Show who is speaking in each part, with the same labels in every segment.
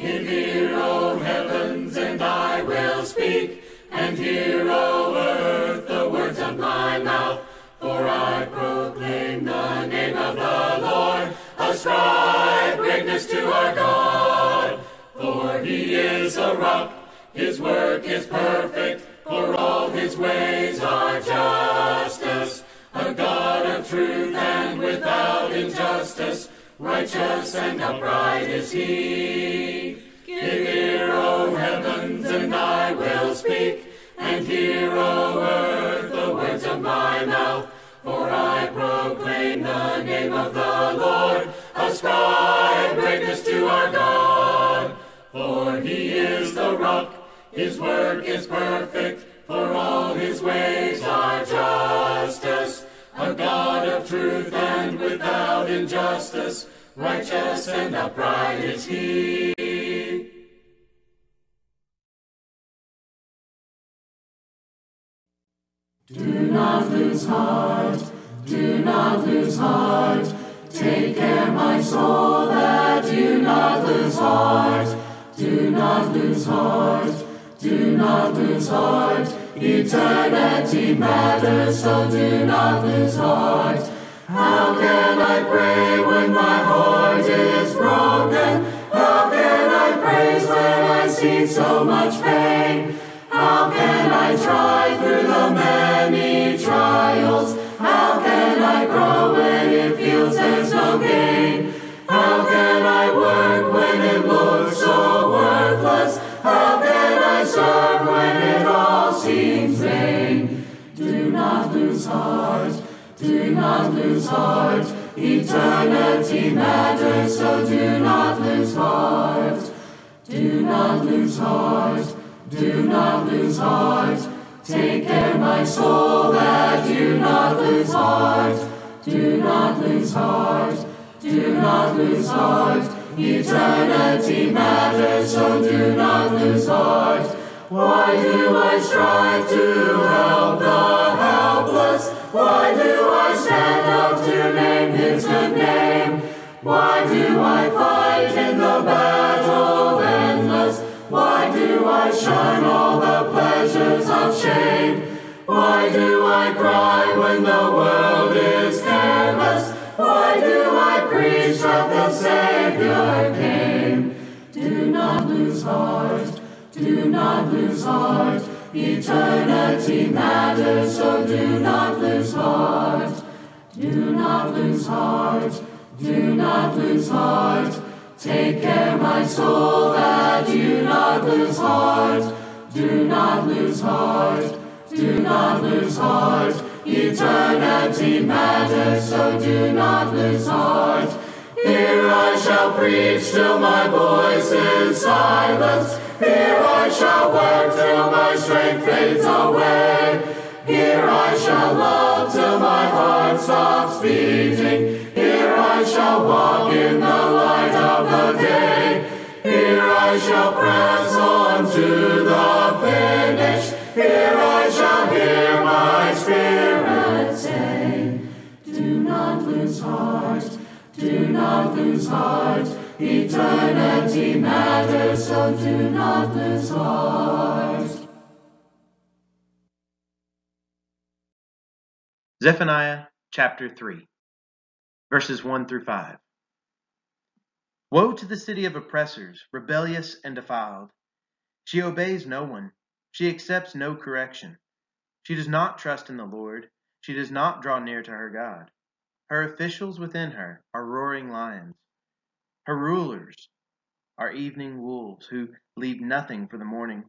Speaker 1: Give ear, O heavens, and I will speak, and hear, O earth, the words of my mouth. For I proclaim the name of the Lord, ascribe greatness to our God. For he is a rock, his work is perfect, for all his ways are justice. A God of truth and without injustice, righteous and upright is he. Give ear, O heavens, and I will speak, and hear, O earth, the words of my mouth. For I proclaim the name of the Lord, ascribe greatness to our God. For he is the rock, his work is perfect, for all his ways are justice. God of truth and without injustice, righteous and upright is he.
Speaker 2: Do not lose heart, do not lose heart. Take care, my soul, that do not lose heart. Do not lose heart, do not lose heart. Eternity matters, so do not lose heart. How can I pray when my heart is broken? How can I praise when I see so much pain? How can I try through the many trials? How can I grow when it feels there's heart, do not lose heart. Eternity matters, so do not lose heart. Do not lose heart, do not lose heart. Take care, my soul, that do not lose heart. Do not lose heart, do not lose heart. Eternity matters, so do not lose heart. Why do I strive to help helpless? Why do I stand up to name his good name? Why do I fight in the battle endless? Why do I shun all the pleasures of shame? Why do I cry when the world is careless? Why do I preach that the Savior came? Do not lose heart, do not lose heart. Eternity matters, so do not lose heart. Do not lose heart, do not lose heart. Take care, my soul, that you not lose heart. Do not lose heart, do not lose heart. Eternity matters, so do not lose heart. Here I shall preach till my voice is silenced. Here I shall work till my strength fades away. Here I shall love till my heart stops beating. Here I shall walk in the light of the day. Here I shall press on to the finish. Here I shall hear my spirit say, Do not lose heart, do not lose heart. Eternity matters, so do not lose heart.
Speaker 3: Zephaniah chapter 3, verses 1 through 5. Woe to the city of oppressors, rebellious and defiled. She obeys no one, she accepts no correction. She does not trust in the Lord, she does not draw near to her God. Her officials within her are roaring lions. Her rulers are evening wolves who leave nothing for the morning.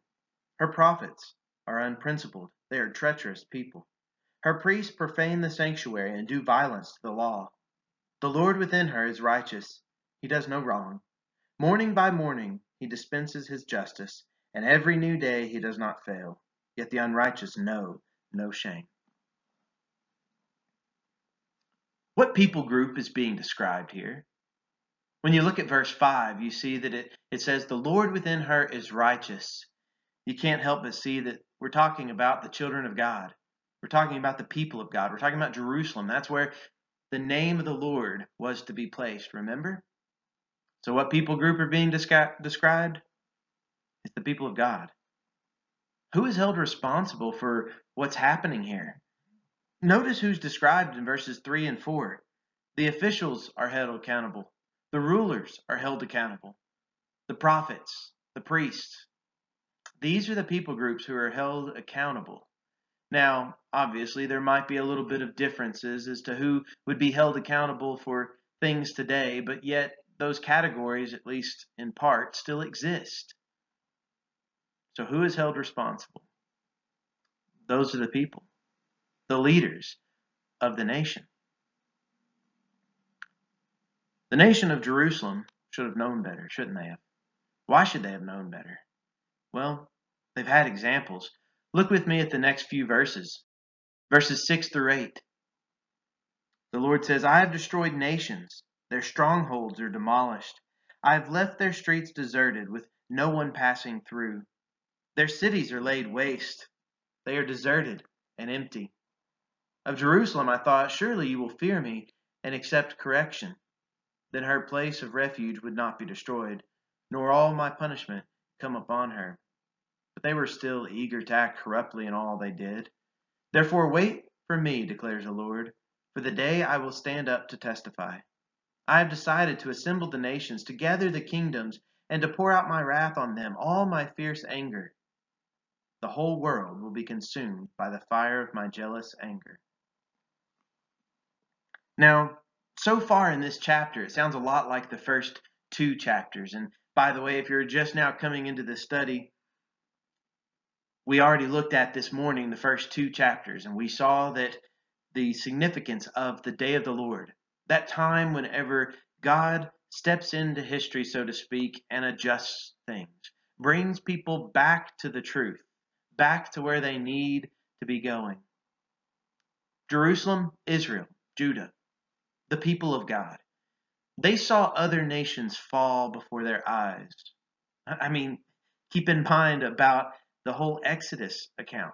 Speaker 3: Her prophets are unprincipled, they are treacherous people. Her priests profane the sanctuary and do violence to the law. The Lord within her is righteous, he does no wrong. Morning by morning he dispenses his justice, and every new day he does not fail. Yet the unrighteous know no shame. What people group is being described here? When you look at verse 5, you see that it, it says, The Lord within her is righteous. You can't help but see that we're talking about the children of God. We're talking about the people of God. We're talking about Jerusalem. That's where the name of the Lord was to be placed, remember? So, what people group are being descri- described? It's the people of God. Who is held responsible for what's happening here? Notice who's described in verses 3 and 4. The officials are held accountable, the rulers are held accountable, the prophets, the priests. These are the people groups who are held accountable. Now, obviously, there might be a little bit of differences as to who would be held accountable for things today, but yet those categories, at least in part, still exist. So, who is held responsible? Those are the people, the leaders of the nation. The nation of Jerusalem should have known better, shouldn't they have? Why should they have known better? Well, they've had examples. Look with me at the next few verses, verses 6 through 8. The Lord says, I have destroyed nations, their strongholds are demolished. I have left their streets deserted, with no one passing through. Their cities are laid waste, they are deserted and empty. Of Jerusalem I thought, Surely you will fear me and accept correction. Then her place of refuge would not be destroyed, nor all my punishment come upon her. But they were still eager to act corruptly in all they did. Therefore, wait for me, declares the Lord, for the day I will stand up to testify. I have decided to assemble the nations, to gather the kingdoms, and to pour out my wrath on them, all my fierce anger. The whole world will be consumed by the fire of my jealous anger. Now, so far in this chapter, it sounds a lot like the first two chapters. And by the way, if you're just now coming into this study, we already looked at this morning the first two chapters, and we saw that the significance of the day of the Lord, that time whenever God steps into history, so to speak, and adjusts things, brings people back to the truth, back to where they need to be going. Jerusalem, Israel, Judah, the people of God. They saw other nations fall before their eyes. I mean, keep in mind about the whole Exodus account.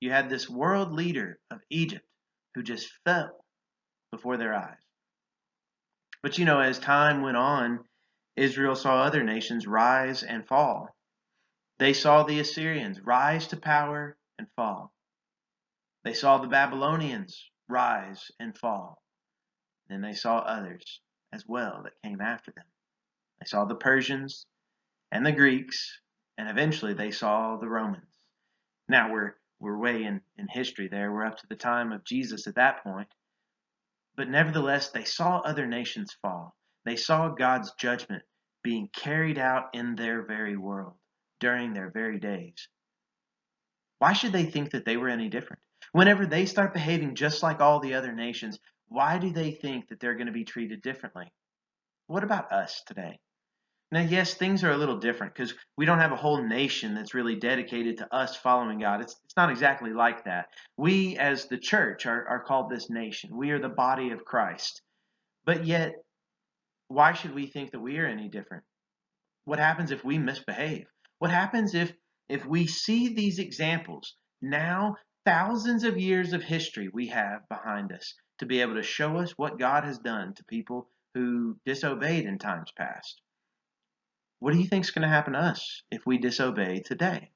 Speaker 3: You had this world leader of Egypt who just fell before their eyes. But you know, as time went on, Israel saw other nations rise and fall. They saw the Assyrians rise to power and fall. They saw the Babylonians rise and fall. Then they saw others as well that came after them. They saw the Persians and the Greeks, and eventually they saw the Romans. Now we're we're way in, in history there. We're up to the time of Jesus at that point. But nevertheless, they saw other nations fall. They saw God's judgment being carried out in their very world during their very days. Why should they think that they were any different? Whenever they start behaving just like all the other nations, why do they think that they're going to be treated differently? What about us today? Now, yes, things are a little different because we don't have a whole nation that's really dedicated to us following God. It's, it's not exactly like that. We, as the church, are, are called this nation. We are the body of Christ. But yet, why should we think that we are any different? What happens if we misbehave? What happens if, if we see these examples now, thousands of years of history we have behind us to be able to show us what God has done to people who disobeyed in times past? What do you think is going to happen to us if we disobey today?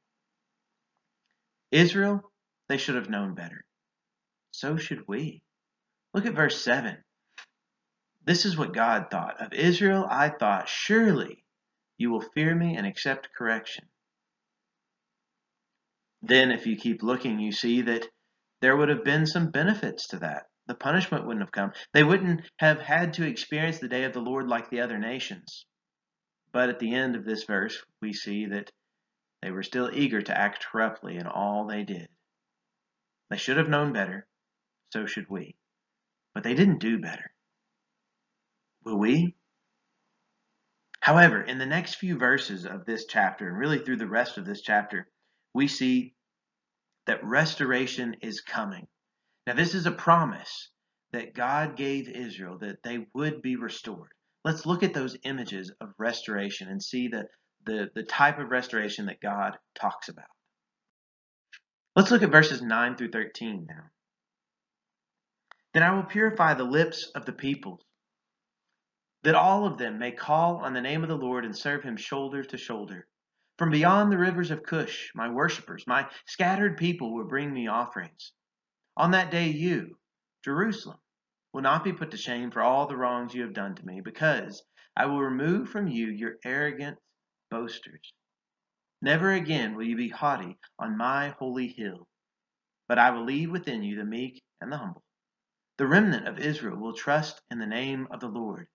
Speaker 3: Israel, they should have known better. So should we. Look at verse 7. This is what God thought. Of Israel, I thought, surely you will fear me and accept correction. Then, if you keep looking, you see that there would have been some benefits to that. The punishment wouldn't have come. They wouldn't have had to experience the day of the Lord like the other nations. But at the end of this verse, we see that they were still eager to act corruptly in all they did. They should have known better, so should we. But they didn't do better. Will we? However, in the next few verses of this chapter, and really through the rest of this chapter, we see that restoration is coming. Now, this is a promise that God gave Israel that they would be restored. Let's look at those images of restoration and see the, the, the type of restoration that God talks about. Let's look at verses 9 through 13 now. Then I will purify the lips of the peoples, that all of them may call on the name of the Lord and serve him shoulder to shoulder. From beyond the rivers of Cush, my worshippers, my scattered people will bring me offerings. On that day, you, Jerusalem, will not be put to shame for all the wrongs you have done to me, because I will remove from you your arrogant boasters. Never again will you be haughty on my holy hill, but I will leave within you the meek and the humble. The remnant of Israel will trust in the name of the Lord.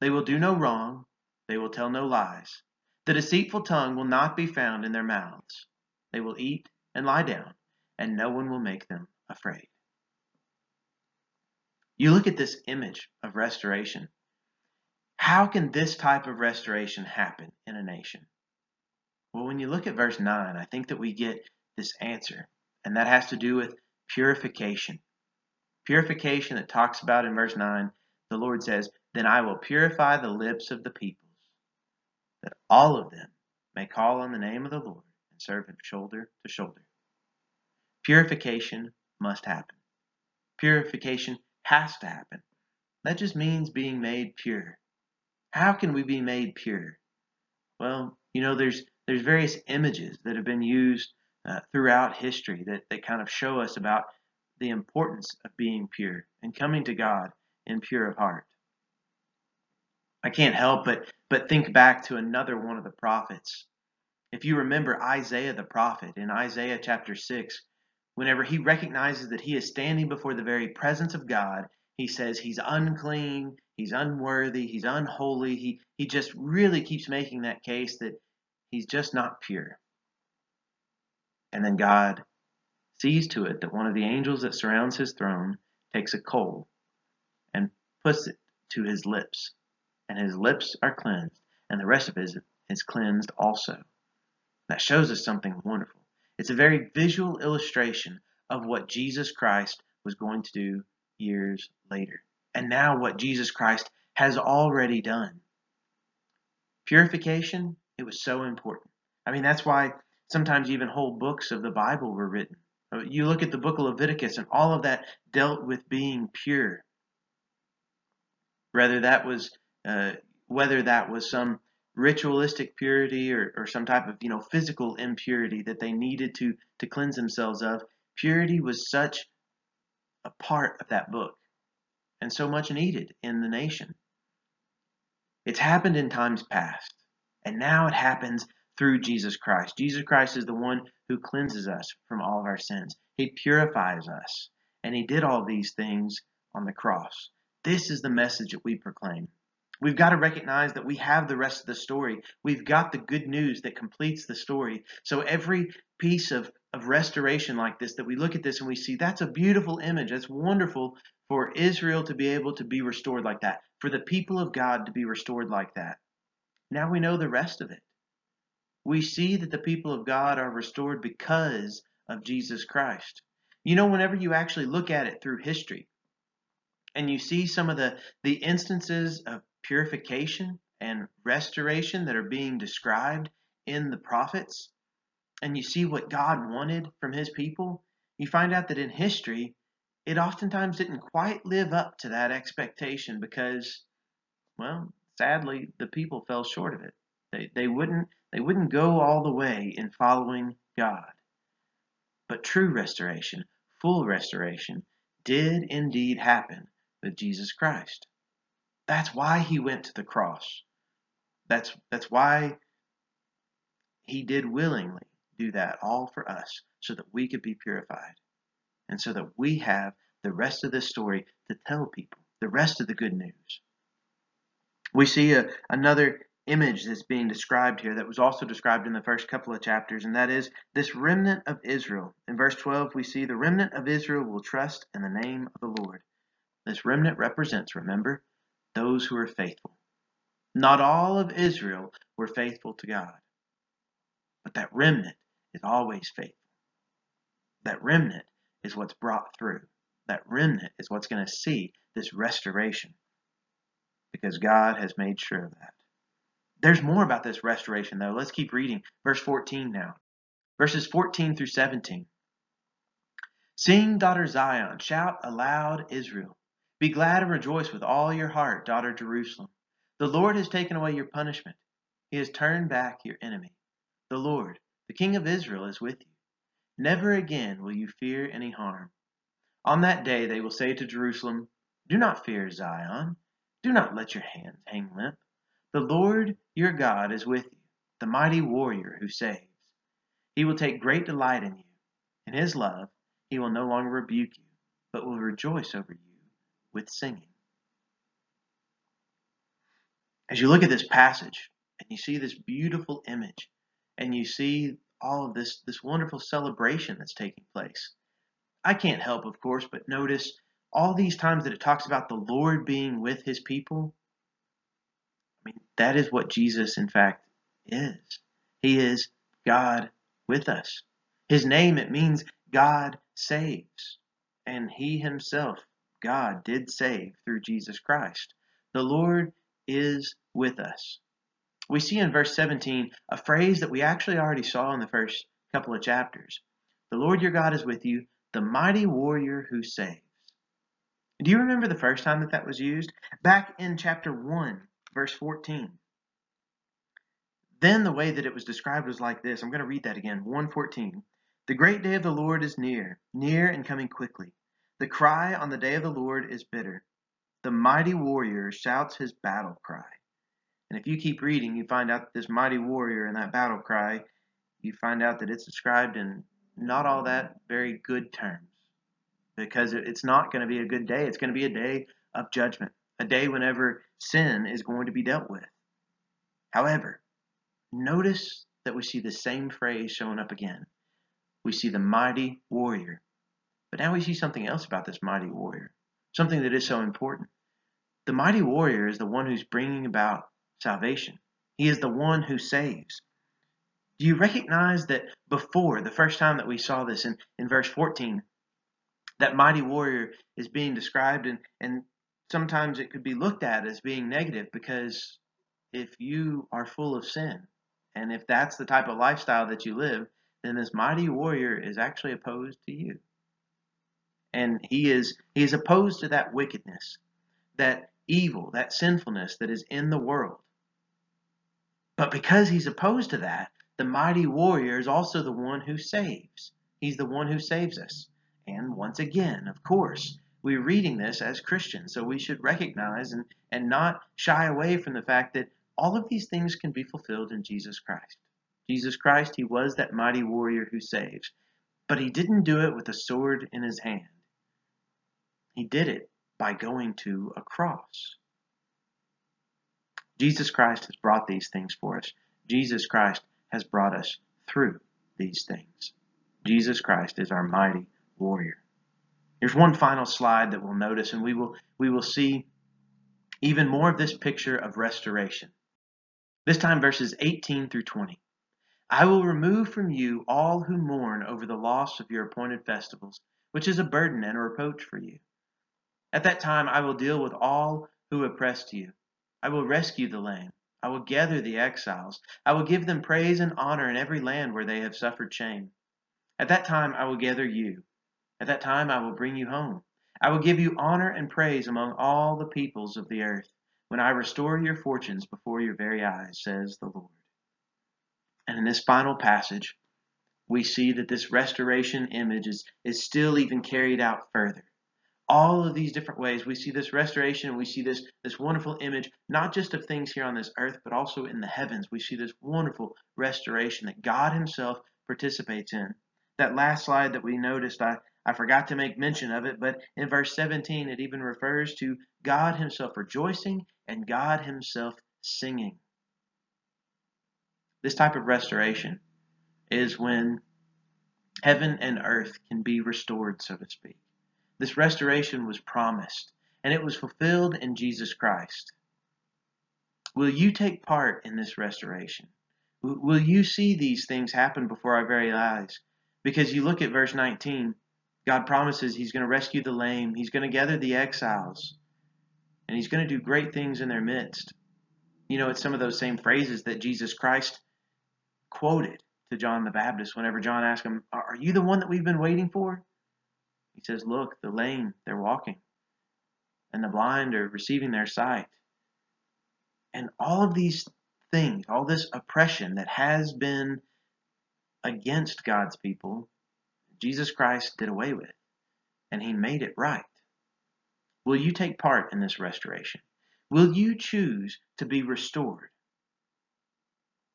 Speaker 3: They will do no wrong, they will tell no lies. The deceitful tongue will not be found in their mouths. They will eat and lie down, and no one will make them afraid. You look at this image of restoration. How can this type of restoration happen in a nation? Well, when you look at verse 9, I think that we get this answer, and that has to do with purification. Purification that talks about in verse 9, the Lord says, Then I will purify the lips of the peoples, that all of them may call on the name of the Lord and serve him shoulder to shoulder. Purification must happen. Purification has to happen. That just means being made pure. How can we be made pure? Well, you know, there's there's various images that have been used uh, throughout history that, that kind of show us about the importance of being pure and coming to God in pure of heart. I can't help but but think back to another one of the prophets. If you remember Isaiah the prophet in Isaiah chapter 6, whenever he recognizes that he is standing before the very presence of God, he says he's unclean, he's unworthy, he's unholy. He, he just really keeps making that case that he's just not pure. And then God sees to it that one of the angels that surrounds his throne takes a coal and puts it to his lips. And his lips are cleansed, and the rest of his is cleansed also. That shows us something wonderful. It's a very visual illustration of what Jesus Christ was going to do years later. And now what Jesus Christ has already done. Purification, it was so important. I mean, that's why sometimes even whole books of the Bible were written. You look at the book of Leviticus, and all of that dealt with being pure. Whether that was uh, whether that was some ritualistic purity or, or some type of you know physical impurity that they needed to to cleanse themselves of purity was such a part of that book and so much needed in the nation. It's happened in times past and now it happens through jesus christ. Jesus christ is the one who cleanses us from all of our sins. He purifies us and he did all these things on the cross. This is the message that we proclaim We've got to recognize that we have the rest of the story. We've got the good news that completes the story. So every piece of, of restoration like this, that we look at this and we see that's a beautiful image. That's wonderful for Israel to be able to be restored like that, for the people of God to be restored like that. Now we know the rest of it. We see that the people of God are restored because of Jesus Christ. You know, whenever you actually look at it through history, and you see some of the, the instances of purification and restoration that are being described in the prophets, and you see what God wanted from his people, you find out that in history, it oftentimes didn't quite live up to that expectation because, well, sadly, the people fell short of it. They, they wouldn't they wouldn't go all the way in following God. But true restoration, full restoration, did indeed happen with Jesus Christ. That's why he went to the cross. That's that's why he did willingly do that all for us so that we could be purified and so that we have the rest of this story to tell people, the rest of the good news. We see a, another image that's being described here that was also described in the first couple of chapters, and that is this remnant of Israel. In verse 12, we see the remnant of Israel will trust in the name of the Lord. This remnant represents, remember, those who are faithful. Not all of Israel were faithful to God, but that remnant is always faithful. That remnant is what's brought through. That remnant is what's going to see this restoration because God has made sure of that. There's more about this restoration, though. Let's keep reading. Verse 14 now. Verses 14 through 17. Sing, daughter Zion, shout aloud, Israel. Be glad and rejoice with all your heart, daughter Jerusalem. The Lord has taken away your punishment. He has turned back your enemy. The Lord, the King of Israel, is with you. Never again will you fear any harm. On that day they will say to Jerusalem, Do not fear Zion. Do not let your hands hang limp. The Lord your God is with you, the mighty warrior who saves. He will take great delight in you. In his love, he will no longer rebuke you, but will rejoice over you with singing. As you look at this passage and you see this beautiful image and you see all of this, this wonderful celebration that's taking place, I can't help, of course, but notice all these times that it talks about the Lord being with his people. I mean, that is what Jesus, in fact, is. He is God with us. His name, it means God saves. And he himself, God, did save through Jesus Christ. The Lord is with us. We see in verse 17 a phrase that we actually already saw in the first couple of chapters. The Lord your God is with you, the mighty warrior who saves. Do you remember the first time that that was used? Back in chapter 1, verse 14. Then the way that it was described was like this. I'm going to read that again. 114. The great day of the Lord is near, near and coming quickly. The cry on the day of the Lord is bitter. The mighty warrior shouts his battle cry. And if you keep reading, you find out that this mighty warrior and that battle cry, you find out that it's described in not all that very good terms. Because it's not going to be a good day. It's going to be a day of judgment, a day whenever sin is going to be dealt with. However, notice that we see the same phrase showing up again. We see the mighty warrior. But now we see something else about this mighty warrior, something that is so important. The mighty warrior is the one who's bringing about salvation. He is the one who saves. Do you recognize that before, the first time that we saw this in, in verse 14, that mighty warrior is being described, and, and sometimes it could be looked at as being negative because if you are full of sin, and if that's the type of lifestyle that you live, then this mighty warrior is actually opposed to you. And he is he is opposed to that wickedness, that evil, that sinfulness that is in the world. But because he's opposed to that, the mighty warrior is also the one who saves. He's the one who saves us. And once again, of course, we're reading this as Christians, so we should recognize and, and not shy away from the fact that all of these things can be fulfilled in Jesus Christ. Jesus Christ, he was that mighty warrior who saves, but he didn't do it with a sword in his hand. He did it by going to a cross. Jesus Christ has brought these things for us. Jesus Christ has brought us through these things. Jesus Christ is our mighty warrior. Here's one final slide that we'll notice, and we will we will see even more of this picture of restoration. This time verses 18 through 20. I will remove from you all who mourn over the loss of your appointed festivals, which is a burden and a reproach for you. At that time I will deal with all who oppressed you I will rescue the lame. I will gather the exiles. I will give them praise and honor in every land where they have suffered shame. At that time I will gather you. At that time I will bring you home. I will give you honor and praise among all the peoples of the earth when I restore your fortunes before your very eyes, says the Lord. And in this final passage, we see that this restoration image is, is still even carried out further all of these different ways. We see this restoration we see this this wonderful image not just of things here on this earth but also in the heavens. We see this wonderful restoration that god himself participates in. That last slide that we noticed i i forgot to make mention of it but in verse 17 it even refers to god himself rejoicing and god himself singing. This type of restoration is when heaven and earth can be restored so to speak this restoration was promised, and it was fulfilled in Jesus Christ. Will you take part in this restoration? Will you see these things happen before our very eyes? Because you look at verse 19, God promises He's going to rescue the lame, He's going to gather the exiles, and He's going to do great things in their midst. You know, it's some of those same phrases that Jesus Christ quoted to John the Baptist whenever John asked him, Are you the one that we've been waiting for? He says, Look, the lame, they're walking, and the blind are receiving their sight. And all of these things, all this oppression that has been against God's people, Jesus Christ did away with, and he made it right. Will you take part in this restoration? Will you choose to be restored?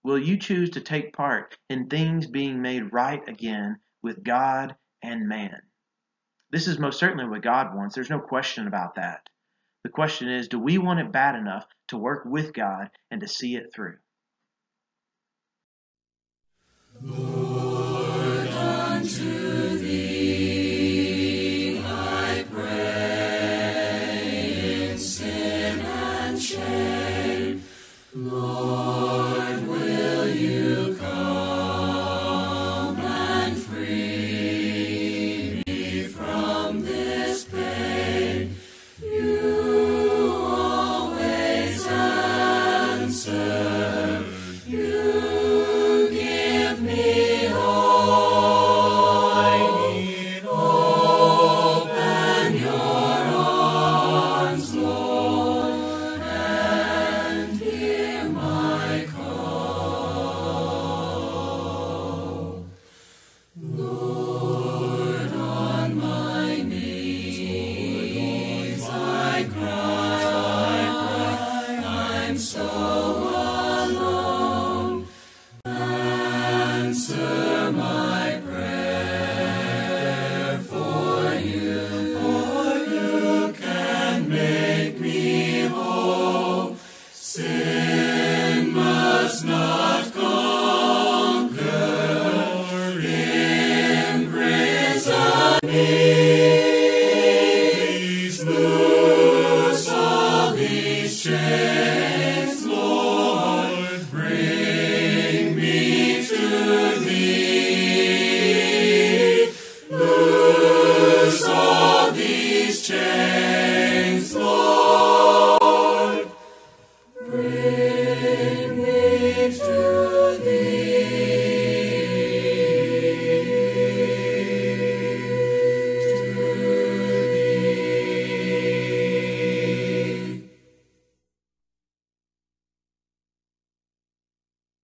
Speaker 3: Will you choose to take part in things being made right again with God and man? This is most certainly what God wants. There's no question about that. The question is do we want it bad enough to work with God and to see it through?
Speaker 2: Lord,